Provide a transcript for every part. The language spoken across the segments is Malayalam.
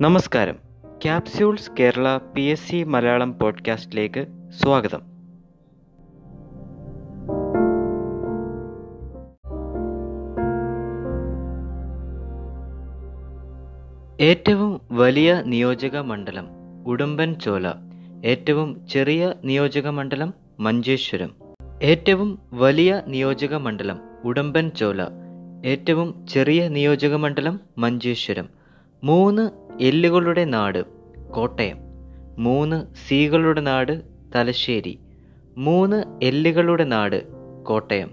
നമസ്കാരം. Capsules Kerala P S C Malayalam പോഡ്കാസ്റ്റിലേക്ക് സ്വാഗതം. ഏറ്റവും വലിയ നിയോജക മണ്ഡലം ഉടുമ്പൻ ചോല ഏറ്റവും ചെറിയ നിയോജക മണ്ഡലം മഞ്ചേശ്വരം ഏറ്റവും വലിയ നിയോജക മണ്ഡലം ഉടുമ്പൻചോല ഏറ്റവും ചെറിയ നിയോജക മണ്ഡലം മഞ്ചേശ്വരം മൂന്ന് എല്ലുകളുടെ നാട് കോട്ടയം. മൂന്ന് സീകളുടെ നാട് തലശ്ശേരി. മൂന്ന് എല്ലുകളുടെ നാട് കോട്ടയം.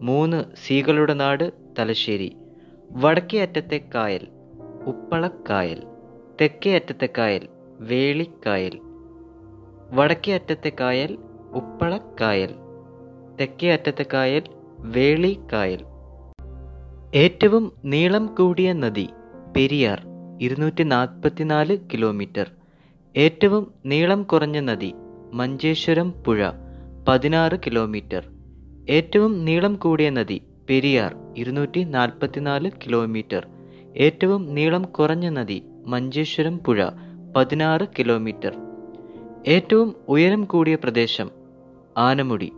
മൂന്ന് സീകളുടെ നാട് തലശ്ശേരി. വടക്കേ അറ്റത്തെ കായൽ ഉപ്പളക്കായൽ. തെക്കേ അറ്റത്തെ കായൽ വേളിക്കായൽ. വടക്കേ അറ്റത്തെ കായൽ ഉപ്പളക്കായൽ. തെക്കേ അറ്റത്തെ കായൽ വേളിക്കായൽ. ഏറ്റവും നീളം കൂടിയ നദി പെരിയാർ. ഇരുന്നൂറ്റി നാൽപ്പത്തിനാല് കിലോമീറ്റർ. ഏറ്റവും നീളം കുറഞ്ഞ നദി മഞ്ചേശ്വരം പുഴ പതിനാറ് കിലോമീറ്റർ. ഏറ്റവും നീളം കൂടിയ നദി പെരിയാർ ഇരുന്നൂറ്റി നാൽപ്പത്തിനാല് കിലോമീറ്റർ. ഏറ്റവും നീളം കുറഞ്ഞ നദി മഞ്ചേശ്വരം പുഴ പതിനാറ് കിലോമീറ്റർ. ഏറ്റവും ഉയരം കൂടിയ പ്രദേശം ആനമുടി.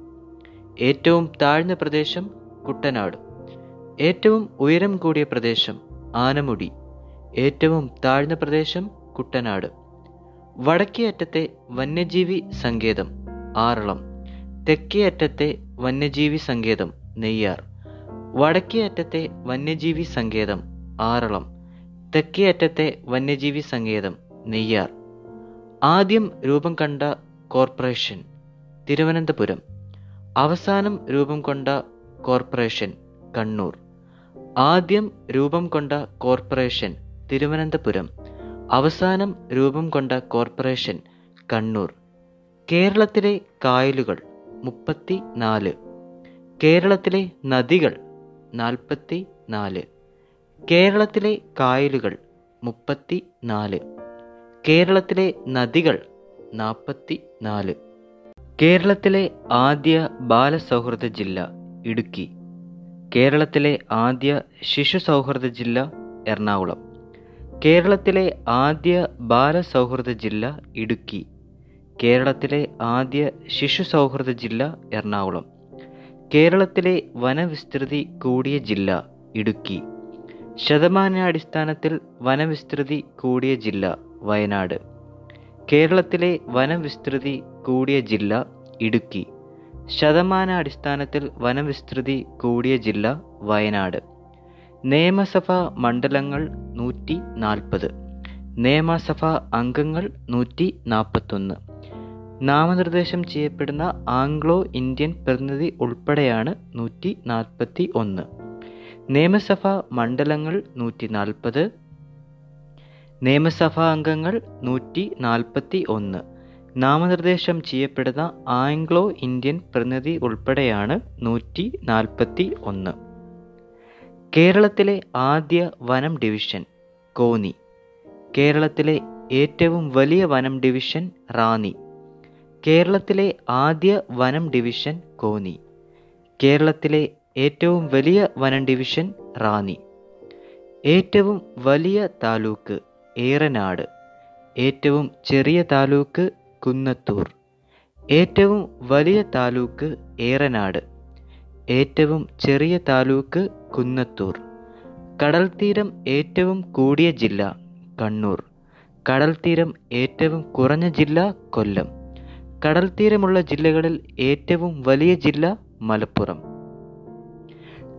ഏറ്റവും താഴ്ന്ന പ്രദേശം കുട്ടനാട്. ഏറ്റവും ഉയരം കൂടിയ പ്രദേശം ആനമുടി. ഏറ്റവും താഴ്ന്ന പ്രദേശം കുട്ടനാട്. വടക്കേ അറ്റത്തെ വന്യജീവി സങ്കേതം ആറളം. തെക്കേ അറ്റത്തെ വന്യജീവി സങ്കേതം നെയ്യാർ. വടക്കേ അറ്റത്തെ വന്യജീവി സങ്കേതം ആറളം. തെക്കേ അറ്റത്തെ വന്യജീവി സങ്കേതം നെയ്യാർ. ആദ്യം രൂപം കണ്ട കോർപ്പറേഷൻ തിരുവനന്തപുരം. അവസാനം രൂപം കൊണ്ട കോർപ്പറേഷൻ കണ്ണൂർ. ആദ്യം രൂപം കൊണ്ട കോർപ്പറേഷൻ തിരുവനന്തപുരം. അവസാനം രൂപം കൊണ്ട കോർപ്പറേഷൻ കണ്ണൂർ. കേരളത്തിലെ കായലുകൾ മുപ്പത്തി നാല് കേരളത്തിലെ നദികൾ നാൽപ്പത്തി നാല് കേരളത്തിലെ കായലുകൾ മുപ്പത്തി നാല് കേരളത്തിലെ നദികൾ നാൽപ്പത്തി നാല് കേരളത്തിലെ ആദ്യ ബാലസൗഹൃദ ജില്ല ഇടുക്കി. കേരളത്തിലെ ആദ്യ ശിശു സൗഹൃദ ജില്ല എറണാകുളം. കേരളത്തിലെ ആദ്യ ബാലസൗഹൃദ ജില്ല ഇടുക്കി കേരളത്തിലെ ആദ്യ ശിശു സൗഹൃദ ജില്ല എറണാകുളം കേരളത്തിലെ വനവിസ്തൃതി കൂടിയ ജില്ല ഇടുക്കി ശതമാനാടിസ്ഥാനത്തിൽ വനവിസ്തൃതി കൂടിയ ജില്ല വയനാട് കേരളത്തിലെ വനവിസ്തൃതി കൂടിയ ജില്ല ഇടുക്കി ശതമാനാടിസ്ഥാനത്തിൽ വനവിസ്തൃതി കൂടിയ ജില്ല വയനാട്. നിയമസഭാ മണ്ഡലങ്ങൾ നൂറ്റി നാൽപ്പത്. നിയമസഭാ അംഗങ്ങൾ നൂറ്റി നാൽപ്പത്തൊന്ന്. നാമനിർദ്ദേശം ചെയ്യപ്പെടുന്ന ആംഗ്ലോ ഇന്ത്യൻ പ്രതിനിധി ഉൾപ്പെടെയാണ് നൂറ്റി നാൽപ്പത്തി ഒന്ന്. നിയമസഭാ മണ്ഡലങ്ങൾ നൂറ്റി നാൽപ്പത്. നിയമസഭാ അംഗങ്ങൾ നൂറ്റി നാൽപ്പത്തി ഒന്ന്. നാമനിർദ്ദേശം ചെയ്യപ്പെടുന്ന ആംഗ്ലോ ഇന്ത്യൻ പ്രതിനിധി ഉൾപ്പെടെയാണ് നൂറ്റി നാൽപ്പത്തി ഒന്ന്. കേരളത്തിലെ ആദ്യ വനം ഡിവിഷൻ കോന്നി. കേരളത്തിലെ ഏറ്റവും വലിയ വനം ഡിവിഷൻ റാന്നി. കേരളത്തിലെ ആദ്യ വനം ഡിവിഷൻ കോന്നി. കേരളത്തിലെ ഏറ്റവും വലിയ വനം ഡിവിഷൻ റാന്നി. ഏറ്റവും വലിയ താലൂക്ക് ഏറനാട്. ഏറ്റവും ചെറിയ താലൂക്ക് കുന്നത്തൂർ. ഏറ്റവും വലിയ താലൂക്ക് ഏറനാട്. ഏറ്റവും ചെറിയ താലൂക്ക് കുന്നത്തൂർ. കടൽത്തീരം ഏറ്റവും കൂടിയ ജില്ല കണ്ണൂർ. കടൽത്തീരം ഏറ്റവും കുറഞ്ഞ ജില്ല കൊല്ലം. കടൽത്തീരമുള്ള ജില്ലകളിൽ ഏറ്റവും വലിയ ജില്ല മലപ്പുറം.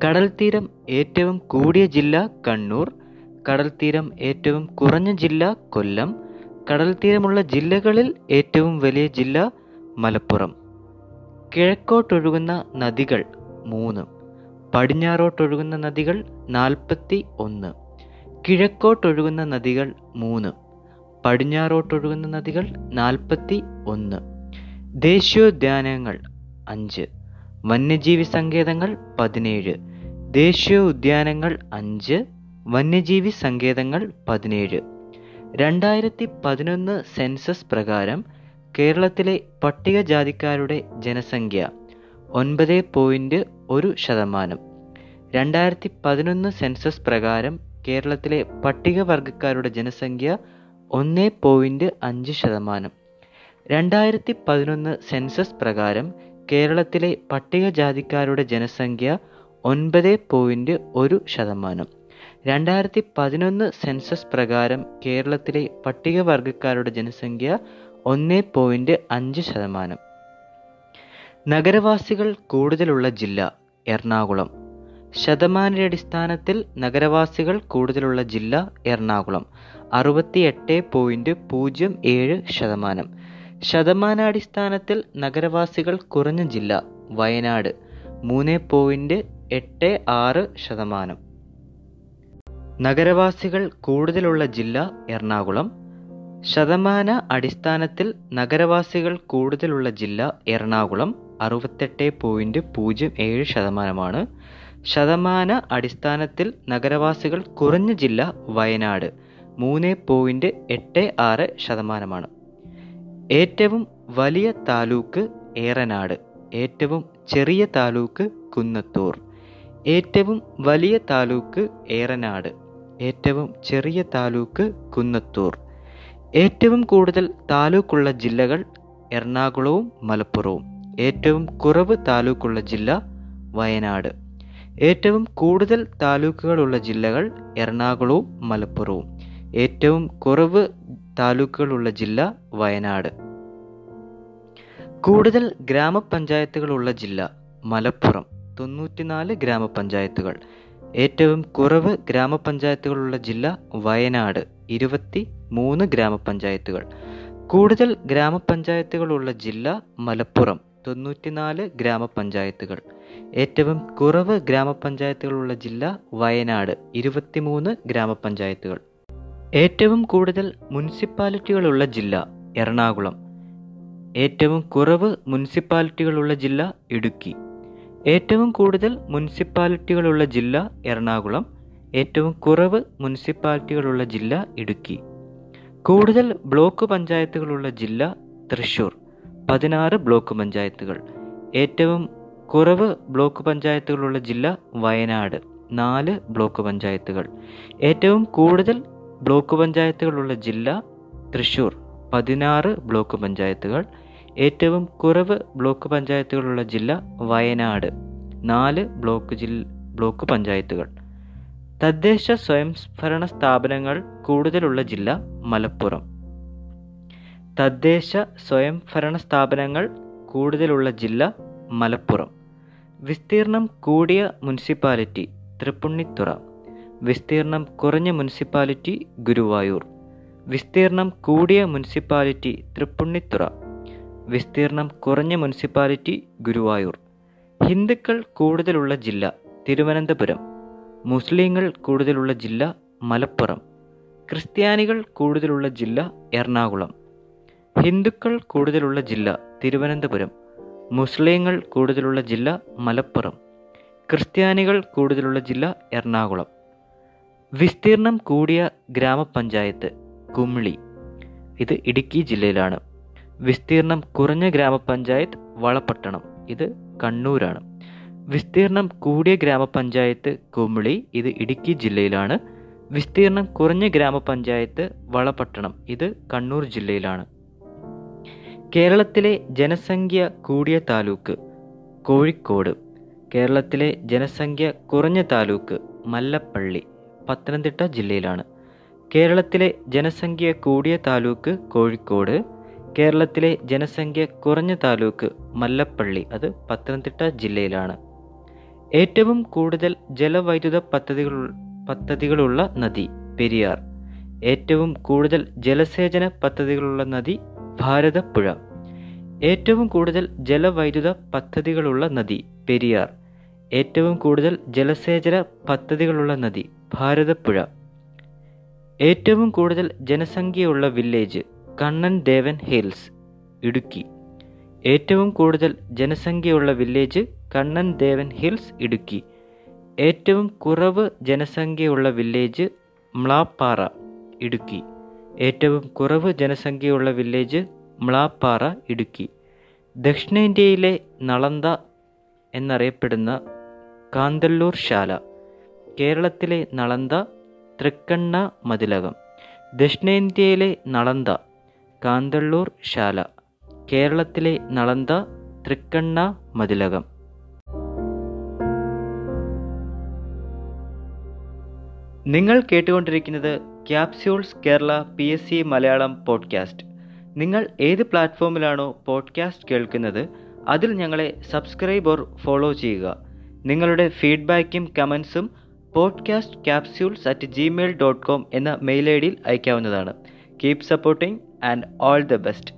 കടൽത്തീരം ഏറ്റവും കൂടിയ ജില്ല കണ്ണൂർ. കടൽത്തീരം ഏറ്റവും കുറഞ്ഞ ജില്ല കൊല്ലം. കടൽത്തീരമുള്ള ജില്ലകളിൽ ഏറ്റവും വലിയ ജില്ല മലപ്പുറം. കിഴക്കോട്ടൊഴുകുന്ന നദികൾ മൂന്ന്. പടിഞ്ഞാറോട്ടൊഴുകുന്ന നദികൾ നാൽപ്പത്തി ഒന്ന് കിഴക്കോട്ടൊഴുകുന്ന നദികൾ മൂന്ന്. പടിഞ്ഞാറോട്ടൊഴുകുന്ന നദികൾ നാൽപ്പത്തി ഒന്ന് ദേശീയോദ്യാനങ്ങൾ അഞ്ച്. വന്യജീവി സങ്കേതങ്ങൾ പതിനേഴ്. ദേശീയോദ്യാനങ്ങൾ അഞ്ച്. വന്യജീവി സങ്കേതങ്ങൾ പതിനേഴ്. രണ്ടായിരത്തി പതിനൊന്ന് സെൻസസ് പ്രകാരം കേരളത്തിലെ പട്ടികജാതിക്കാരുടെ ജനസംഖ്യ ഒൻപത് പോയിന്റ് ഒരു ശതമാനം. രണ്ടായിരത്തി പതിനൊന്ന് സെൻസസ് പ്രകാരം കേരളത്തിലെ പട്ടികവർഗക്കാരുടെ ജനസംഖ്യ ഒന്ന് പോയിന്റ് അഞ്ച് ശതമാനം. രണ്ടായിരത്തി പതിനൊന്ന് സെൻസസ് പ്രകാരം കേരളത്തിലെ പട്ടികജാതിക്കാരുടെ ജനസംഖ്യ ഒൻപത് പോയിന്റ് ഒരു ശതമാനം. രണ്ടായിരത്തി പതിനൊന്ന് സെൻസസ് പ്രകാരം കേരളത്തിലെ പട്ടികവർഗക്കാരുടെ ജനസംഖ്യ ഒന്ന് പോയിന്റ് അഞ്ച് ശതമാനം. നഗരവാസികൾ കൂടുതലുള്ള ജില്ല എറണാകുളം. ശതമാനടിസ്ഥാനത്തിൽ നഗരവാസികൾ കൂടുതലുള്ള ജില്ല എറണാകുളം. അറുപത്തി എട്ട് പോയിന്റ് പൂജ്യം ഏഴ് ശതമാനം. ശതമാനാടിസ്ഥാനത്തിൽ നഗരവാസികൾ കുറഞ്ഞ ജില്ല വയനാട്. മൂന്ന് പോയിന്റ് എട്ട് ആറ് ശതമാനം. നഗരവാസികൾ കൂടുതലുള്ള ജില്ല എറണാകുളം. ശതമാന അടിസ്ഥാനത്തിൽ നഗരവാസികൾ കൂടുതലുള്ള ജില്ല എറണാകുളം. അറുപത്തെട്ട് പോയിന്റ് പൂജ്യം ഏഴ് ശതമാനമാണ്. ശതമാന അടിസ്ഥാനത്തിൽ നഗരവാസികൾ കുറഞ്ഞ ജില്ല വയനാട് മൂന്ന് പോയിന്റ് എട്ട് ആറ് ശതമാനമാണ്. ഏറ്റവും വലിയ താലൂക്ക് ഏറനാട് ഏറ്റവും ചെറിയ താലൂക്ക് കുന്നത്തൂർ ഏറ്റവും വലിയ താലൂക്ക് ഏറനാട് ഏറ്റവും ചെറിയ താലൂക്ക് കുന്നത്തൂർ. ഏറ്റവും കൂടുതൽ താലൂക്കുള്ള ജില്ലകൾ എറണാകുളവും മലപ്പുറവും. ഏറ്റവും കുറവ് താലൂക്കുള്ള ജില്ല വയനാട്. ഏറ്റവും കൂടുതൽ താലൂക്കുകളുള്ള ജില്ലകൾ എറണാകുളവും മലപ്പുറവും. ഏറ്റവും കുറവ് താലൂക്കുകളുള്ള ജില്ല വയനാട്. കൂടുതൽ ഗ്രാമപഞ്ചായത്തുകളുള്ള ജില്ല മലപ്പുറം. തൊണ്ണൂറ്റിനാല് ഗ്രാമപഞ്ചായത്തുകൾ. ഏറ്റവും കുറവ് ഗ്രാമപഞ്ചായത്തുകളുള്ള ജില്ല വയനാട്. ഇരുപത്തി മൂന്ന് ഗ്രാമപഞ്ചായത്തുകൾ. കൂടുതൽ ഗ്രാമപഞ്ചായത്തുകളുള്ള ജില്ല മലപ്പുറം. തൊണ്ണൂറ്റിനാല് ഗ്രാമപഞ്ചായത്തുകൾ. ഏറ്റവും കുറവ് ഗ്രാമപഞ്ചായത്തുകളുള്ള ജില്ല വയനാട് ഇരുപത്തിമൂന്ന് ഗ്രാമപഞ്ചായത്തുകൾ. ഏറ്റവും കൂടുതൽ മുനിസിപ്പാലിറ്റികളുള്ള ജില്ല എറണാകുളം. ഏറ്റവും കുറവ് മുനിസിപ്പാലിറ്റികളുള്ള ജില്ല ഇടുക്കി. ഏറ്റവും കൂടുതൽ മുനിസിപ്പാലിറ്റികളുള്ള ജില്ല എറണാകുളം. ഏറ്റവും കുറവ് മുനിസിപ്പാലിറ്റികളുള്ള ജില്ല ഇടുക്കി. കൂടുതൽ ബ്ലോക്ക് പഞ്ചായത്തുകളുള്ള ജില്ല തൃശൂർ പതിനാറ് ബ്ലോക്ക് പഞ്ചായത്തുകൾ. ഏറ്റവും കുറവ് ബ്ലോക്ക് പഞ്ചായത്തുകളുള്ള ജില്ല വയനാട് നാല് ബ്ലോക്ക് പഞ്ചായത്തുകൾ. ഏറ്റവും കൂടുതൽ ബ്ലോക്ക് പഞ്ചായത്തുകളുള്ള ജില്ല തൃശ്ശൂർ പതിനാറ് ബ്ലോക്ക് പഞ്ചായത്തുകൾ. ഏറ്റവും കുറവ് ബ്ലോക്ക് പഞ്ചായത്തുകളുള്ള ജില്ല വയനാട് നാല് ബ്ലോക്ക് ജില്ല ബ്ലോക്ക് പഞ്ചായത്തുകൾ. തദ്ദേശ സ്വയംഭരണ സ്ഥാപനങ്ങൾ കൂടുതലുള്ള ജില്ല മലപ്പുറം. തദ്ദേശ സ്വയംഭരണ സ്ഥാപനങ്ങൾ കൂടുതലുള്ള ജില്ല മലപ്പുറം. വിസ്തീർണം കൂടിയ മുനിസിപ്പാലിറ്റി തൃപ്പുണ്ണിത്തുറ. വിസ്തീർണം കുറഞ്ഞ മുനിസിപ്പാലിറ്റി ഗുരുവായൂർ. വിസ്തീർണം കൂടിയ മുനിസിപ്പാലിറ്റി തൃപ്പുണ്ണിത്തുറ. വിസ്തീർണം കുറഞ്ഞ മുനിസിപ്പാലിറ്റി ഗുരുവായൂർ. ഹിന്ദുക്കൾ കൂടുതലുള്ള ജില്ല തിരുവനന്തപുരം. മുസ്ലിങ്ങൾ കൂടുതലുള്ള ജില്ല മലപ്പുറം. ക്രിസ്ത്യാനികൾ കൂടുതലുള്ള ജില്ല എറണാകുളം. ഹിന്ദുക്കൾ കൂടുതലുള്ള ജില്ല തിരുവനന്തപുരം മുസ്ലിങ്ങൾ കൂടുതലുള്ള ജില്ല മലപ്പുറം ക്രിസ്ത്യാനികൾ കൂടുതലുള്ള ജില്ല എറണാകുളം. വിസ്തീർണം കൂടിയ ഗ്രാമപഞ്ചായത്ത് കുമിളി. ഇത് ഇടുക്കി ജില്ലയിലാണ്. വിസ്തീർണം കുറഞ്ഞ ഗ്രാമപഞ്ചായത്ത് വളപട്ടണം. ഇത് കണ്ണൂരാണ്. വിസ്തീർണം കൂടിയ ഗ്രാമപഞ്ചായത്ത് കുമിളി. ഇത് ഇടുക്കി ജില്ലയിലാണ്. വിസ്തീർണം കുറഞ്ഞ ഗ്രാമപഞ്ചായത്ത് വളപട്ടണം. ഇത് കണ്ണൂർ ജില്ലയിലാണ്. കേരളത്തിലെ ജനസംഖ്യ കൂടിയ താലൂക്ക് കോഴിക്കോട് കേരളത്തിലെ ജനസംഖ്യ കുറഞ്ഞ താലൂക്ക് മല്ലപ്പള്ളി പത്തനംതിട്ട ജില്ലയിലാണ്. കേരളത്തിലെ ജനസംഖ്യ കൂടിയ താലൂക്ക് കോഴിക്കോട് കേരളത്തിലെ ജനസംഖ്യ കുറഞ്ഞ താലൂക്ക് മല്ലപ്പള്ളി അത് പത്തനംതിട്ട ജില്ലയിലാണ്. ഏറ്റവും കൂടുതൽ ജലവൈദ്യുത പദ്ധതികൾ പദ്ധതികളുള്ള നദി പെരിയാർ. ഏറ്റവും കൂടുതൽ ജലസേചന പദ്ധതികളുള്ള നദി ഭാരതപ്പുഴ. ഏറ്റവും കൂടുതൽ ജലവൈദ്യുത പദ്ധതികളുള്ള നദി പെരിയാർ. ഏറ്റവും കൂടുതൽ ജലസേചന പദ്ധതികളുള്ള നദി ഭാരതപ്പുഴ. ഏറ്റവും കൂടുതൽ ജനസംഖ്യയുള്ള വില്ലേജ് കണ്ണൻ ദേവൻ ഹിൽസ് ഇടുക്കി. ഏറ്റവും കൂടുതൽ ജനസംഖ്യയുള്ള വില്ലേജ് കണ്ണൻ ദേവൻ ഹിൽസ് ഇടുക്കി. ഏറ്റവും കുറവ് ജനസംഖ്യയുള്ള വില്ലേജ് മ്ലാപ്പാറ ഇടുക്കി. ഏറ്റവും കുറവ് ജനസംഖ്യയുള്ള വില്ലേജ് മ്ലാപ്പാറ ഇടുക്കി. ദക്ഷിണേന്ത്യയിലെ നളന്ത എന്നറിയപ്പെടുന്ന കാന്തല്ലൂർ ശാല. കേരളത്തിലെ നളന്ത തൃക്കണ്ണ മതിലകം. ദക്ഷിണേന്ത്യയിലെ നളന്ത കാന്തള്ളൂർ ശാല. കേരളത്തിലെ നളന്ത തൃക്കണ്ണ മതിലകം. നിങ്ങൾ കേട്ടുകൊണ്ടിരിക്കുന്നത് capsules Kerala P S C Malayalam podcast. നിങ്ങൾ ഏത് പ്ലാറ്റ്ഫോമിലാണോ പോഡ്കാസ്റ്റ് കേൾക്കുന്നത് അതിൽ ഞങ്ങളെ സബ്സ്ക്രൈബ് ഓർ ഫോളോ ചെയ്യുക. നിങ്ങളുടെ ഫീഡ്ബാക്കും കമൻസും podcast capsules at Gmail dot com എന്ന മെയിൽ ഐ ഡിയിൽ അയക്കാവുന്നതാണ്. Keep supporting and all the best